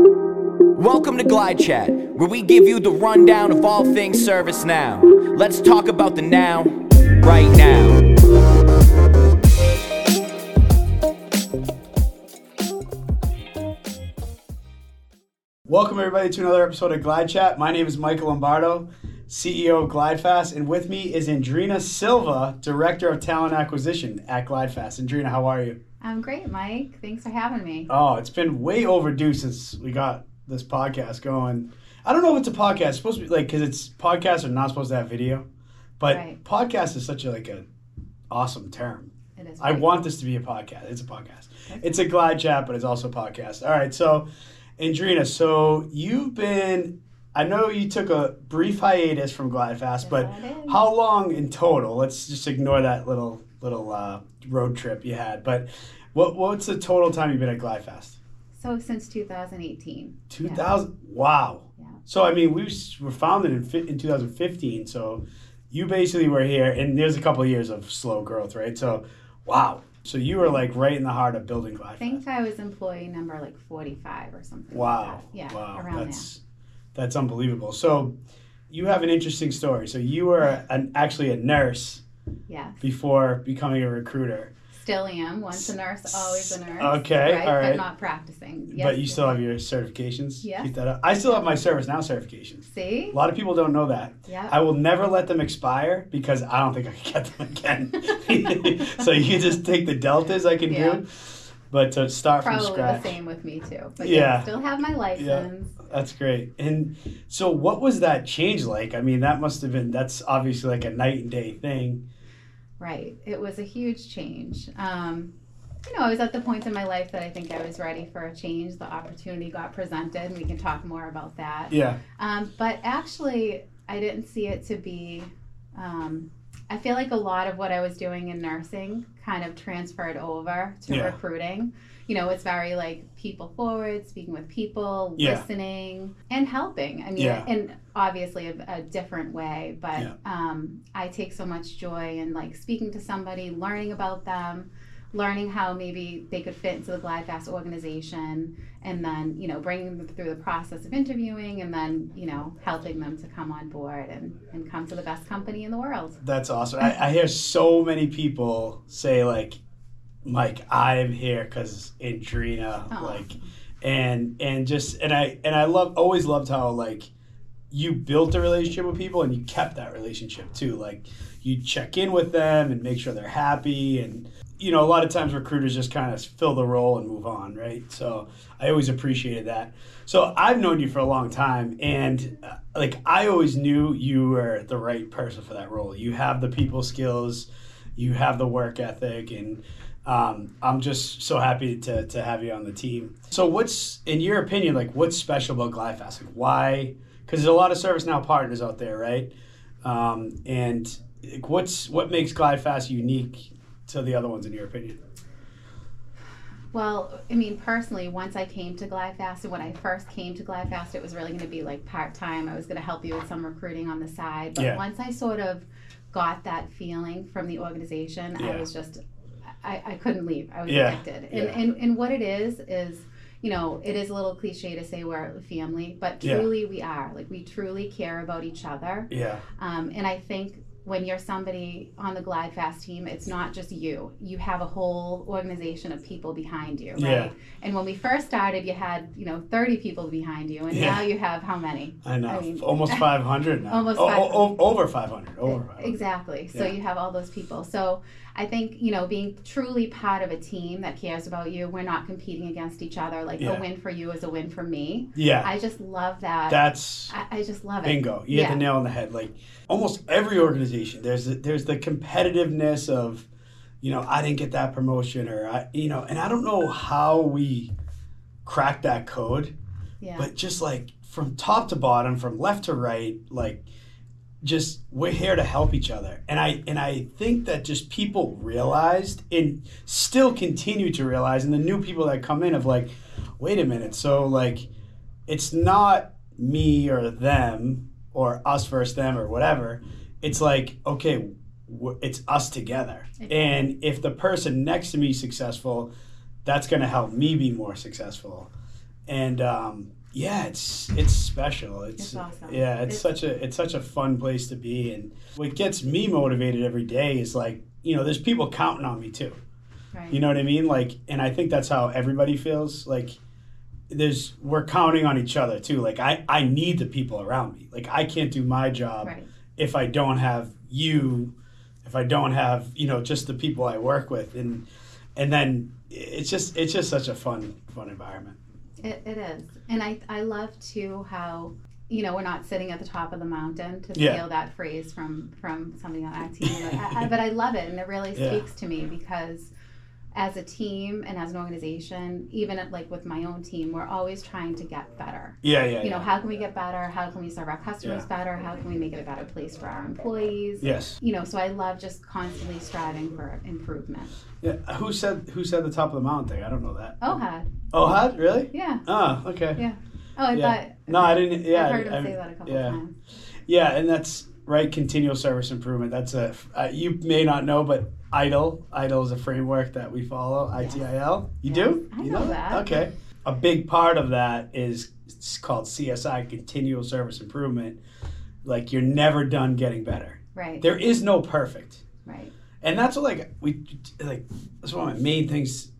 Welcome to Glide Chat, where we give you the rundown of all things ServiceNow. Let's talk about the now, right now. Welcome everybody to another episode of Glide Chat. My name is Michael Lombardo, CEO of GlideFast, and with me is Andrena Silva, Director of Talent Acquisition at GlideFast. Andrena, how are you? I'm great, Mike. Thanks for having me. Oh, it's been way overdue since we got this podcast going. I don't know if it's a podcast. It's supposed to be like because it's podcasts are not supposed to have video, but Right. podcast is such a like a awesome term. It is. I great. want this to be a podcast. It's a podcast. It's a glide chat, but it's also a podcast. All right, so Andrena, so you've been. I know you took a brief hiatus from GlideFast, but how long in total? Let's just ignore that little little uh, road trip you had. But what what's the total time you've been at GlideFast? So since 2018. Two thousand. Wow. Yeah. So I mean, we were founded in fi- in 2015. So you basically were here, and there's a couple of years of slow growth, right? So, wow. So you were like right in the heart of building GlideFast. I think I was employee number like 45 or something. Wow. Like. Yeah. Wow. Around that's that's unbelievable. So you have an interesting story. So you were an, actually a nurse Yeah. before becoming a recruiter. Still am. Once a nurse, always a nurse. Okay, Right. all right. But not practicing. Yes, but you still have your certifications. Yeah. Keep that up. I still have my ServiceNow certifications. See? A lot of people don't know that. Yeah. I will never let them expire because I don't think I can get them again. so you can just take the deltas I can Yeah. do, but to start Probably from the same with me too. But Yeah. yeah. Still have my license. Yeah. That's great. And so, what was that change like? I mean, that must have been, that's obviously like a night and day thing. Right. It was a huge change. Um, you know, I was at the point in my life that I think I was ready for a change. The opportunity got presented, and we can talk more about that. Yeah. Um, but actually, I didn't see it to be. Um, I feel like a lot of what I was doing in nursing kind of transferred over to Yeah. recruiting. You know, it's very like people forward, speaking with people, Yeah. listening, and helping. I mean, Yeah. in obviously a, a different way, but um, I take so much joy in like speaking to somebody, learning about them, learning how maybe they could fit into the GlideFast organization, and then you know bringing them through the process of interviewing, and then you know helping them to come on board and and come to the best company in the world. That's awesome. I, I hear so many people say, like, Mike, I'm here because Andrena, Aw. like, and and just and I and I love always loved how like you built a relationship with people and you kept that relationship too. Like you check in with them and make sure they're happy and you know a lot of times recruiters just kind of fill the role and move on, right? So I always appreciated that. So I've known you for a long time and uh, like I always knew you were the right person for that role. You have the people skills, you have the work ethic and um, I'm just so happy to, to have you on the team. So, what's in your opinion, like what's special about GlideFast? Like, why? Because there's a lot of ServiceNow partners out there, right? Um, and what's what makes GlideFast unique to the other ones, in your opinion? Well, I mean, personally, once I came to GlideFast, and when I first came to GlideFast, it was really going to be like part time. I was going to help you with some recruiting on the side. But Yeah. once I sort of got that feeling from the organization, Yeah. I was just, I, I couldn't leave. I was Yeah. addicted. And, and, and what it is, is, you know, it is a little cliche to say we're a family, but Yeah. truly we are. Like, we truly care about each other. Yeah, Um, and I think when you're somebody on the GlideFast team, it's not just you. You have a whole organization of people behind you, right? Yeah. And when we first started, you had you know 30 people behind you, and Yeah. now you have how many? I know. I mean- almost 500 now. Almost Oh, oh, 500. oh, over 500. Over 500. Exactly. So Yeah. you have all those people. So I think you know being truly part of a team that cares about you. We're not competing against each other. Like Yeah. a win for you is a win for me. Yeah, I just love that. that's I, I just love it. Bingo! You hit Yeah. the nail on the head. Like almost every organization, there's the, there's the competitiveness of, you know, I didn't get that promotion, or I, you know, and I don't know how we crack that code, Yeah. but just like from top to bottom, from left to right, like just we're here to help each other, and I and I think that just people realized and still continue to realize, and the new people that come in of like, wait a minute, so like, it's not me or them or us versus them or whatever. It's like, okay, it's us together. And if the person next to me is successful, that's going to help me be more successful. and um, yeah, it's it's special. It's, It's awesome. yeah, it's, It's- such a it's such a fun place to be, and what gets me motivated every day is like you know, there's people counting on me too. Right. You know what I mean? Like, and I think that's how everybody feels. Like, there's we're counting on each other too. Like, I I need the people around me. Like, I can't do my job right. if I don't have you, if I don't have you know just the people I work with, and and then it's just it's just such a fun fun environment. It, it is. And I, I love too how, you know, we're not sitting at the top of the mountain to Yeah. steal that phrase from, from somebody on team. But I, I- but I love it. And it really Yeah. speaks to me because as a team and as an organization, even at, like with my own team, we're always trying to get better. Yeah, yeah, You know, how can we get better? How can we serve our customers Yeah. better? How can we make it a better place for our employees? Yes. You know, so I love just constantly striving for improvement. Yeah. Who said who said the top of the mountain thing? I don't know that. Ohad, Oh, had really? yeah. Oh, okay. Yeah. Oh, I Yeah. thought. No, I didn't. Yeah, I've heard him I- say that a couple yeah. times. Yeah, and that's right. Continual service improvement. That's a. Uh, you may not know, but ITIL. ITIL is a framework that we follow. Yes. ITIL. You Yes, do? I you know that. Okay. A big part of that is it's called CSI, Continual Service Improvement. Like you're never done getting better. Right. There is no perfect. Right. and that's what like we like that's one of my main things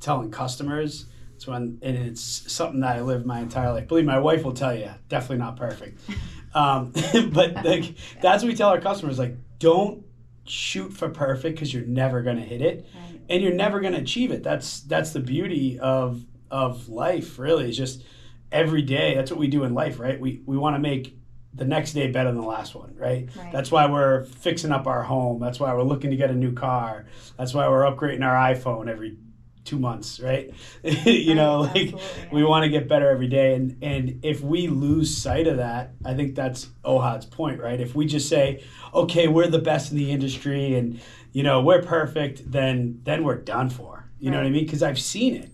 telling customers it's when and it's something that i live my entire life believe me, my wife will tell you definitely not perfect um, but like that's what we tell our customers like don't shoot for perfect because you're never going to hit it. Right. and you're never going to achieve it. That's that's the beauty of of life really. Is just every day that's what we do in life right? We we want to make the next day better than the last one right? Right. that's why we're fixing up our home. That's why we're looking to get a new car. That's why we're upgrading our iphone every two months right? You know Right, like absolutely, we want to get better every day and and if we lose sight of that i think that's ohad's point right? If we just say okay we're the best in the industry and you know we're perfect then then we're done for. You know what i mean? Because i've seen it.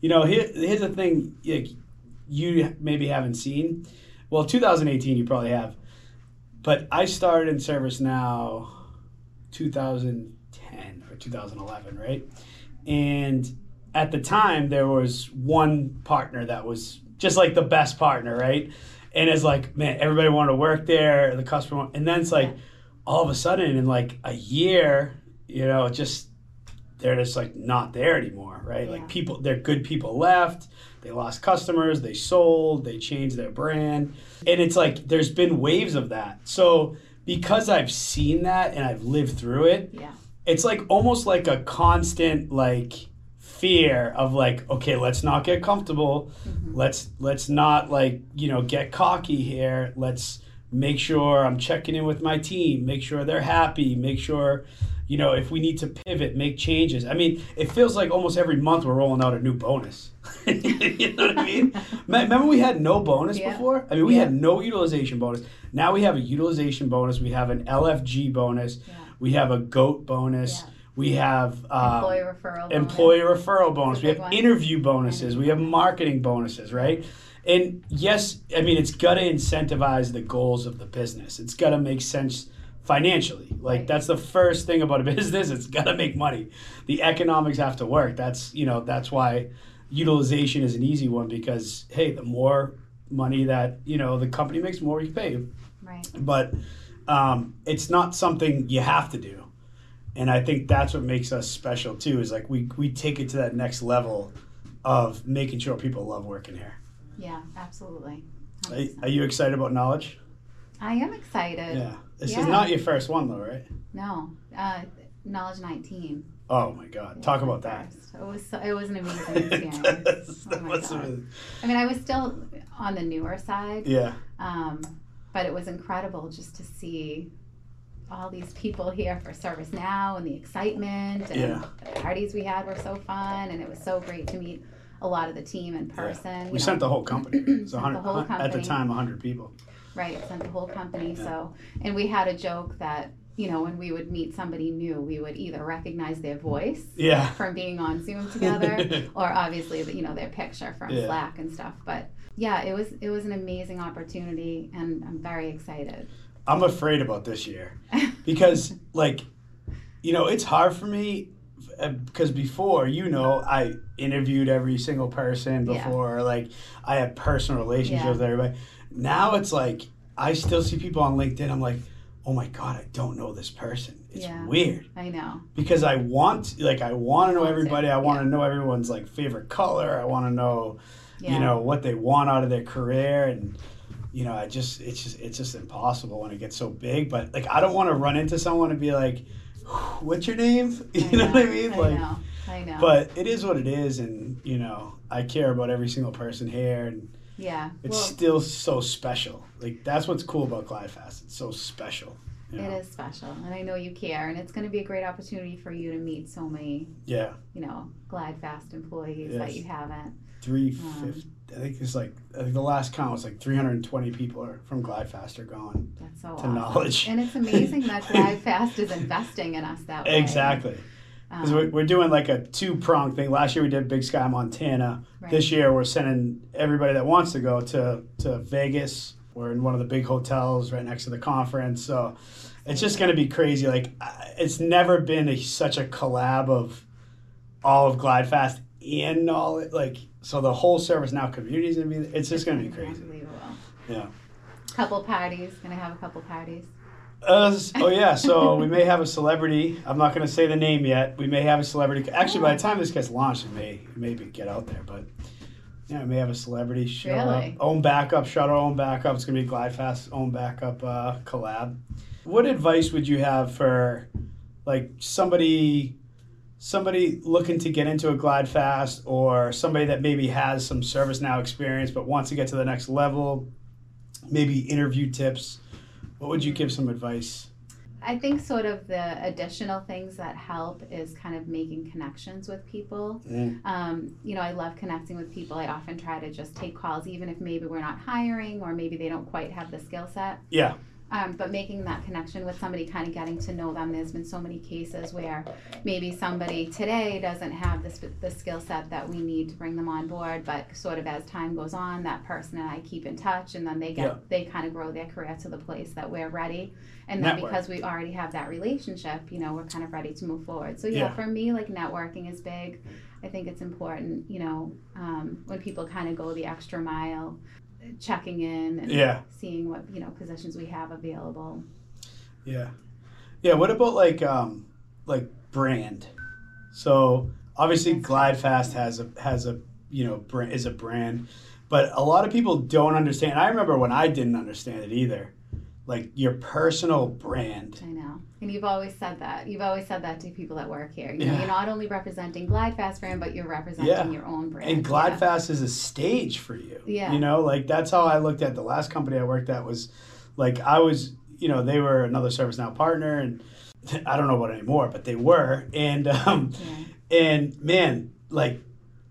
You know here, here's the thing like, you maybe haven't seen. Well 2018 you probably have. But i started in ServiceNow 2010 or 2011 right and at the time there was one partner that was just like the best partner right? And it's like man everybody wanted to work there the customer and then it's like all of a sudden in like a year you know just they're just like not there anymore right? Yeah. like people they're good people left they lost customers they sold they changed their brand. And it's like there's been waves of that. So because i've seen that and i've lived through it Yeah. It's like almost like a constant like fear of like okay let's not get comfortable. Mhm. let's let's not like you know get cocky here. Let's make sure i'm checking in with my team make sure they're happy make sure you know if we need to pivot make changes. I mean it feels like almost every month we're rolling out a new bonus. You know what i mean? Remember we had no bonus Yeah. before? I mean we Yeah. had no utilization bonus. Now we have a utilization bonus. We have an lfg bonus. Yeah. We have a goat bonus Yeah. we have um, Employee referral. bonus. employee referral bonus. We have one. interview bonuses. We have marketing bonuses, right? And yes, I mean it's got to incentivize the goals of the business. It's got to make sense financially. Like that's the first thing about a business. It's got to make money. The economics have to work. That's you know that's why utilization is an easy one because hey, the more money that you know the company makes, the more we can pay Right. but um, it's not something you have to do and i think that's what makes us special too is like we, we take it to that next level of making sure people love working here Yeah. Absolutely. are, are you excited about knowledge I am excited. yeah this is not your first one though right No. Uh, Knowledge 19. oh my god talk about that It was so, it was an amazing experience. Oh my God. I mean, I was still on the newer side, yeah um, but it was incredible just to see all these people here for ServiceNow and the excitement and Yeah. the parties we had were so fun and it was so great to meet a lot of the team in person. you we know. sent the whole company the whole company. at the time 100 people Right, sent the whole company. Yeah. So, and we had a joke that you know when we would meet somebody new, we would either recognize their voice yeah from being on Zoom together, or obviously you know their picture from Yeah. Slack and stuff. But yeah, it was it was an amazing opportunity, and I'm very excited. I'm afraid about this year because, like, you know, it's hard for me. Uh, because before you know I interviewed every single person Yeah. before like I had personal relationships Yeah. with everybody. Now it's like I still see people on LinkedIn. I'm like, oh my god, I don't know this person. It's Yeah. weird I know. because I want like I want to know everybody. I want to yeah. know everyone's like favorite color. I want to know Yeah. you know what they want out of their career and you know i just it's just it's just impossible when it gets so big but like i don't want to run into someone and be like what's your name you know, what i mean I like know. I know. but it is what it is and you know i care about every single person here and yeah. it's well, still so special like that's what's cool about GlideFast it's so special you know? It is special, and I know you care, and it's going to be a great opportunity for you to meet so many, yeah you know, GlideFast employees that you haven't. 350 i think it's like i think the last count was like 320 people are from GlideFast are gone That's so to awesome. knowledge And it's amazing that GlideFast is investing in us that way. exactly Because Um, we're, we're doing like a two prong thing. Last year we did Big Sky Montana. Right. This year we're sending everybody that wants to go to, to Vegas. We're in one of the big hotels right next to the conference. So it's just going to be crazy. Like, it's never been a, such a collab of all of GlideFast and all it. Like, so the whole ServiceNow community is going to be, it's just going to be crazy. Unbelievable. Yeah. Couple parties. Gonna have a couple parties. Uh, oh yeah, so we may have a celebrity. I'm not going to say the name yet. We may have a celebrity. Actually, by the time this gets launched, it may maybe get out there. But yeah, we may have a celebrity show Really? up. Own backup, shut our own backup. It's going to be GlideFast own backup uh, collab. What advice would you have for like somebody somebody looking to get into a GlideFast or somebody that maybe has some ServiceNow experience but wants to get to the next level? Maybe interview tips. What would you give some advice? I think sort of the additional things that help is kind of making connections with people. Mm. Um, you know, I love connecting with people. I often try to just take calls, even if maybe we're not hiring or maybe they don't quite have the skill set. Yeah. Um, but making that connection with somebody, kind of getting to know them. There's been so many cases where maybe somebody today doesn't have the, sp- the skill set that we need to bring them on board, but sort of as time goes on, that person and I keep in touch, and then they get Yeah. they kind of grow their career to the place that we're ready. And then Network. because we already have that relationship, you know, we're kind of ready to move forward. So yeah, Yeah. for me, like networking is big. I think it's important, you know, um, when people kind of go the extra mile, checking in and Yeah. seeing what you know positions we have available. Yeah. Yeah. What about like um like brand? So obviously That's GlideFast has a has a you know brand is a brand, but a lot of people don't understand. I remember when I didn't understand it either. Like your personal brand. I know. And you've always said that. You've always said that to people that work here. You know, Yeah. you're not only representing GlideFast brand, but you're representing Yeah. your own brand. And Glide yeah. Is a stage for you. Yeah. You know, like that's how I looked at the last company I worked at was like I was, you know, they were another ServiceNow partner and I don't know what anymore, but they were. And um and man, like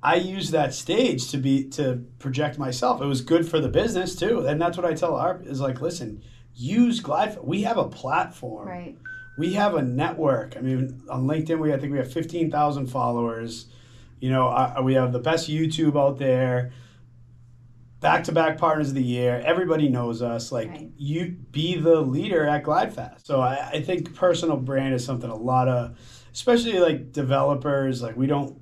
I used that stage to be to project myself. It was good for the business too. And that's what I tell our is like, listen, use Glide. We have a platform. Right. We have a network. I mean, on LinkedIn, we I think we have fifteen thousand followers. You know, uh, we have the best YouTube out there. Back to back partners of the year. Everybody knows us. Like Right. you, be the leader at GlideFast. So I, I think personal brand is something a lot of, especially like developers, like we don't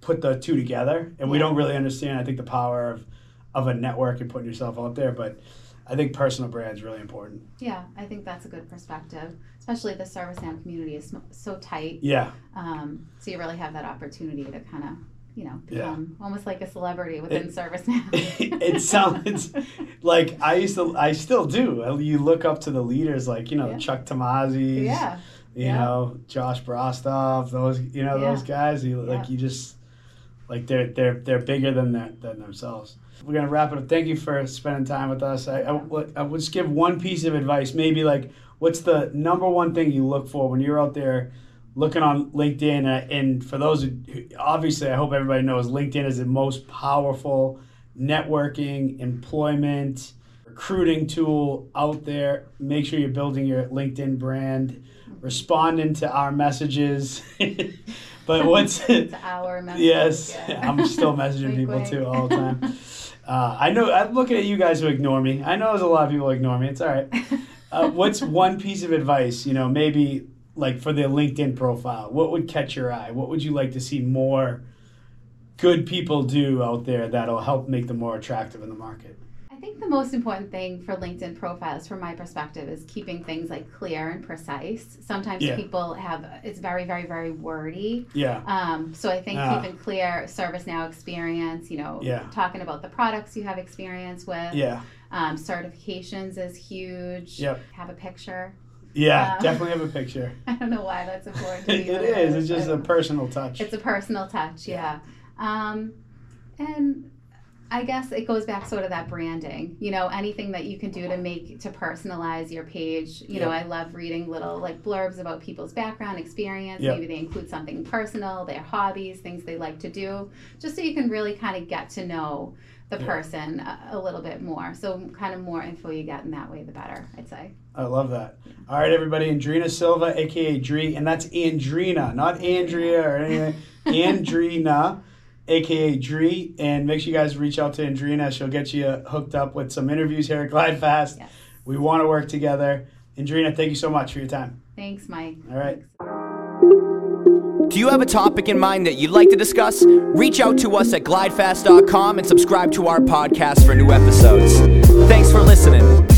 put the two together, and we don't really understand. I think the power of of a network and putting yourself out there, but. I think personal brand is really important. Yeah, I think that's a good perspective. Especially the ServiceNow community is so tight. Yeah, Um, so you really have that opportunity to kind of, you know, Yeah. become almost like a celebrity within It- ServiceNow. it sounds like I used to, I still do. You look up to the leaders like, you know, Yeah. Chuck Tomasi, yeah. you Yeah. know, Josh Brostoff, those, you know, Yeah. those guys. You, Like Yeah. you just, like they're they're they're bigger than that than themselves. We're gonna wrap it up. Thank you for spending time with us. I, I, would- I would just give one piece of advice. Maybe like, what's the number one thing you look for when you're out there looking on LinkedIn? Uh, and for those, who, obviously, I hope everybody knows LinkedIn is the most powerful networking, employment, recruiting tool out there. Make sure you're building your LinkedIn brand, responding to our messages. but what's It's our message. Yes, yeah. I'm still messaging people too all the time. Uh, I know. I'm looking at you guys who ignore me. I know there's a lot of people who ignore me. It's all right. Uh, what's one piece of advice? You know, maybe like for the LinkedIn profile? What would catch your eye? What would you like to see more good people do out there that'll help make them more attractive in the market? I think the most important thing for LinkedIn profiles, from my perspective, is keeping things like clear and precise. Sometimes Yeah. people have it's very, very, very wordy. Yeah. Um, so I think Ah. keeping clear ServiceNow experience, you know, Yeah. talking about the products you have experience with. Yeah. Um, certifications is huge. Yep. Have a picture. Yeah. Um, definitely have a picture. I don't know why that's important. To it is. It's just a personal touch. It's a personal touch, yeah. Um, and I guess it goes back sort of that branding. You know, anything that you can do to make to personalize your page. You know, I love reading little like blurbs about people's background experience. Maybe they include something personal, their hobbies, things they like to do, just so you can really kind of get to know the person a, a little bit more. So, kind of more info you get in that way, the better. I'd say. I love that. All right, everybody. Andrena Silva, aka Dree, and that's Andrena, not Andrea or anything. Andrena, aka Dree, and make sure you guys reach out to Andrena. She'll get you hooked up with some interviews here at GlideFast. Yes. We want to work together. Andrena, thank you so much for your time. Thanks, Mike. All right. Do you have a topic in mind that you'd like to discuss? Reach out to us at glidefast.com and subscribe to our podcast for new episodes. Thanks for listening.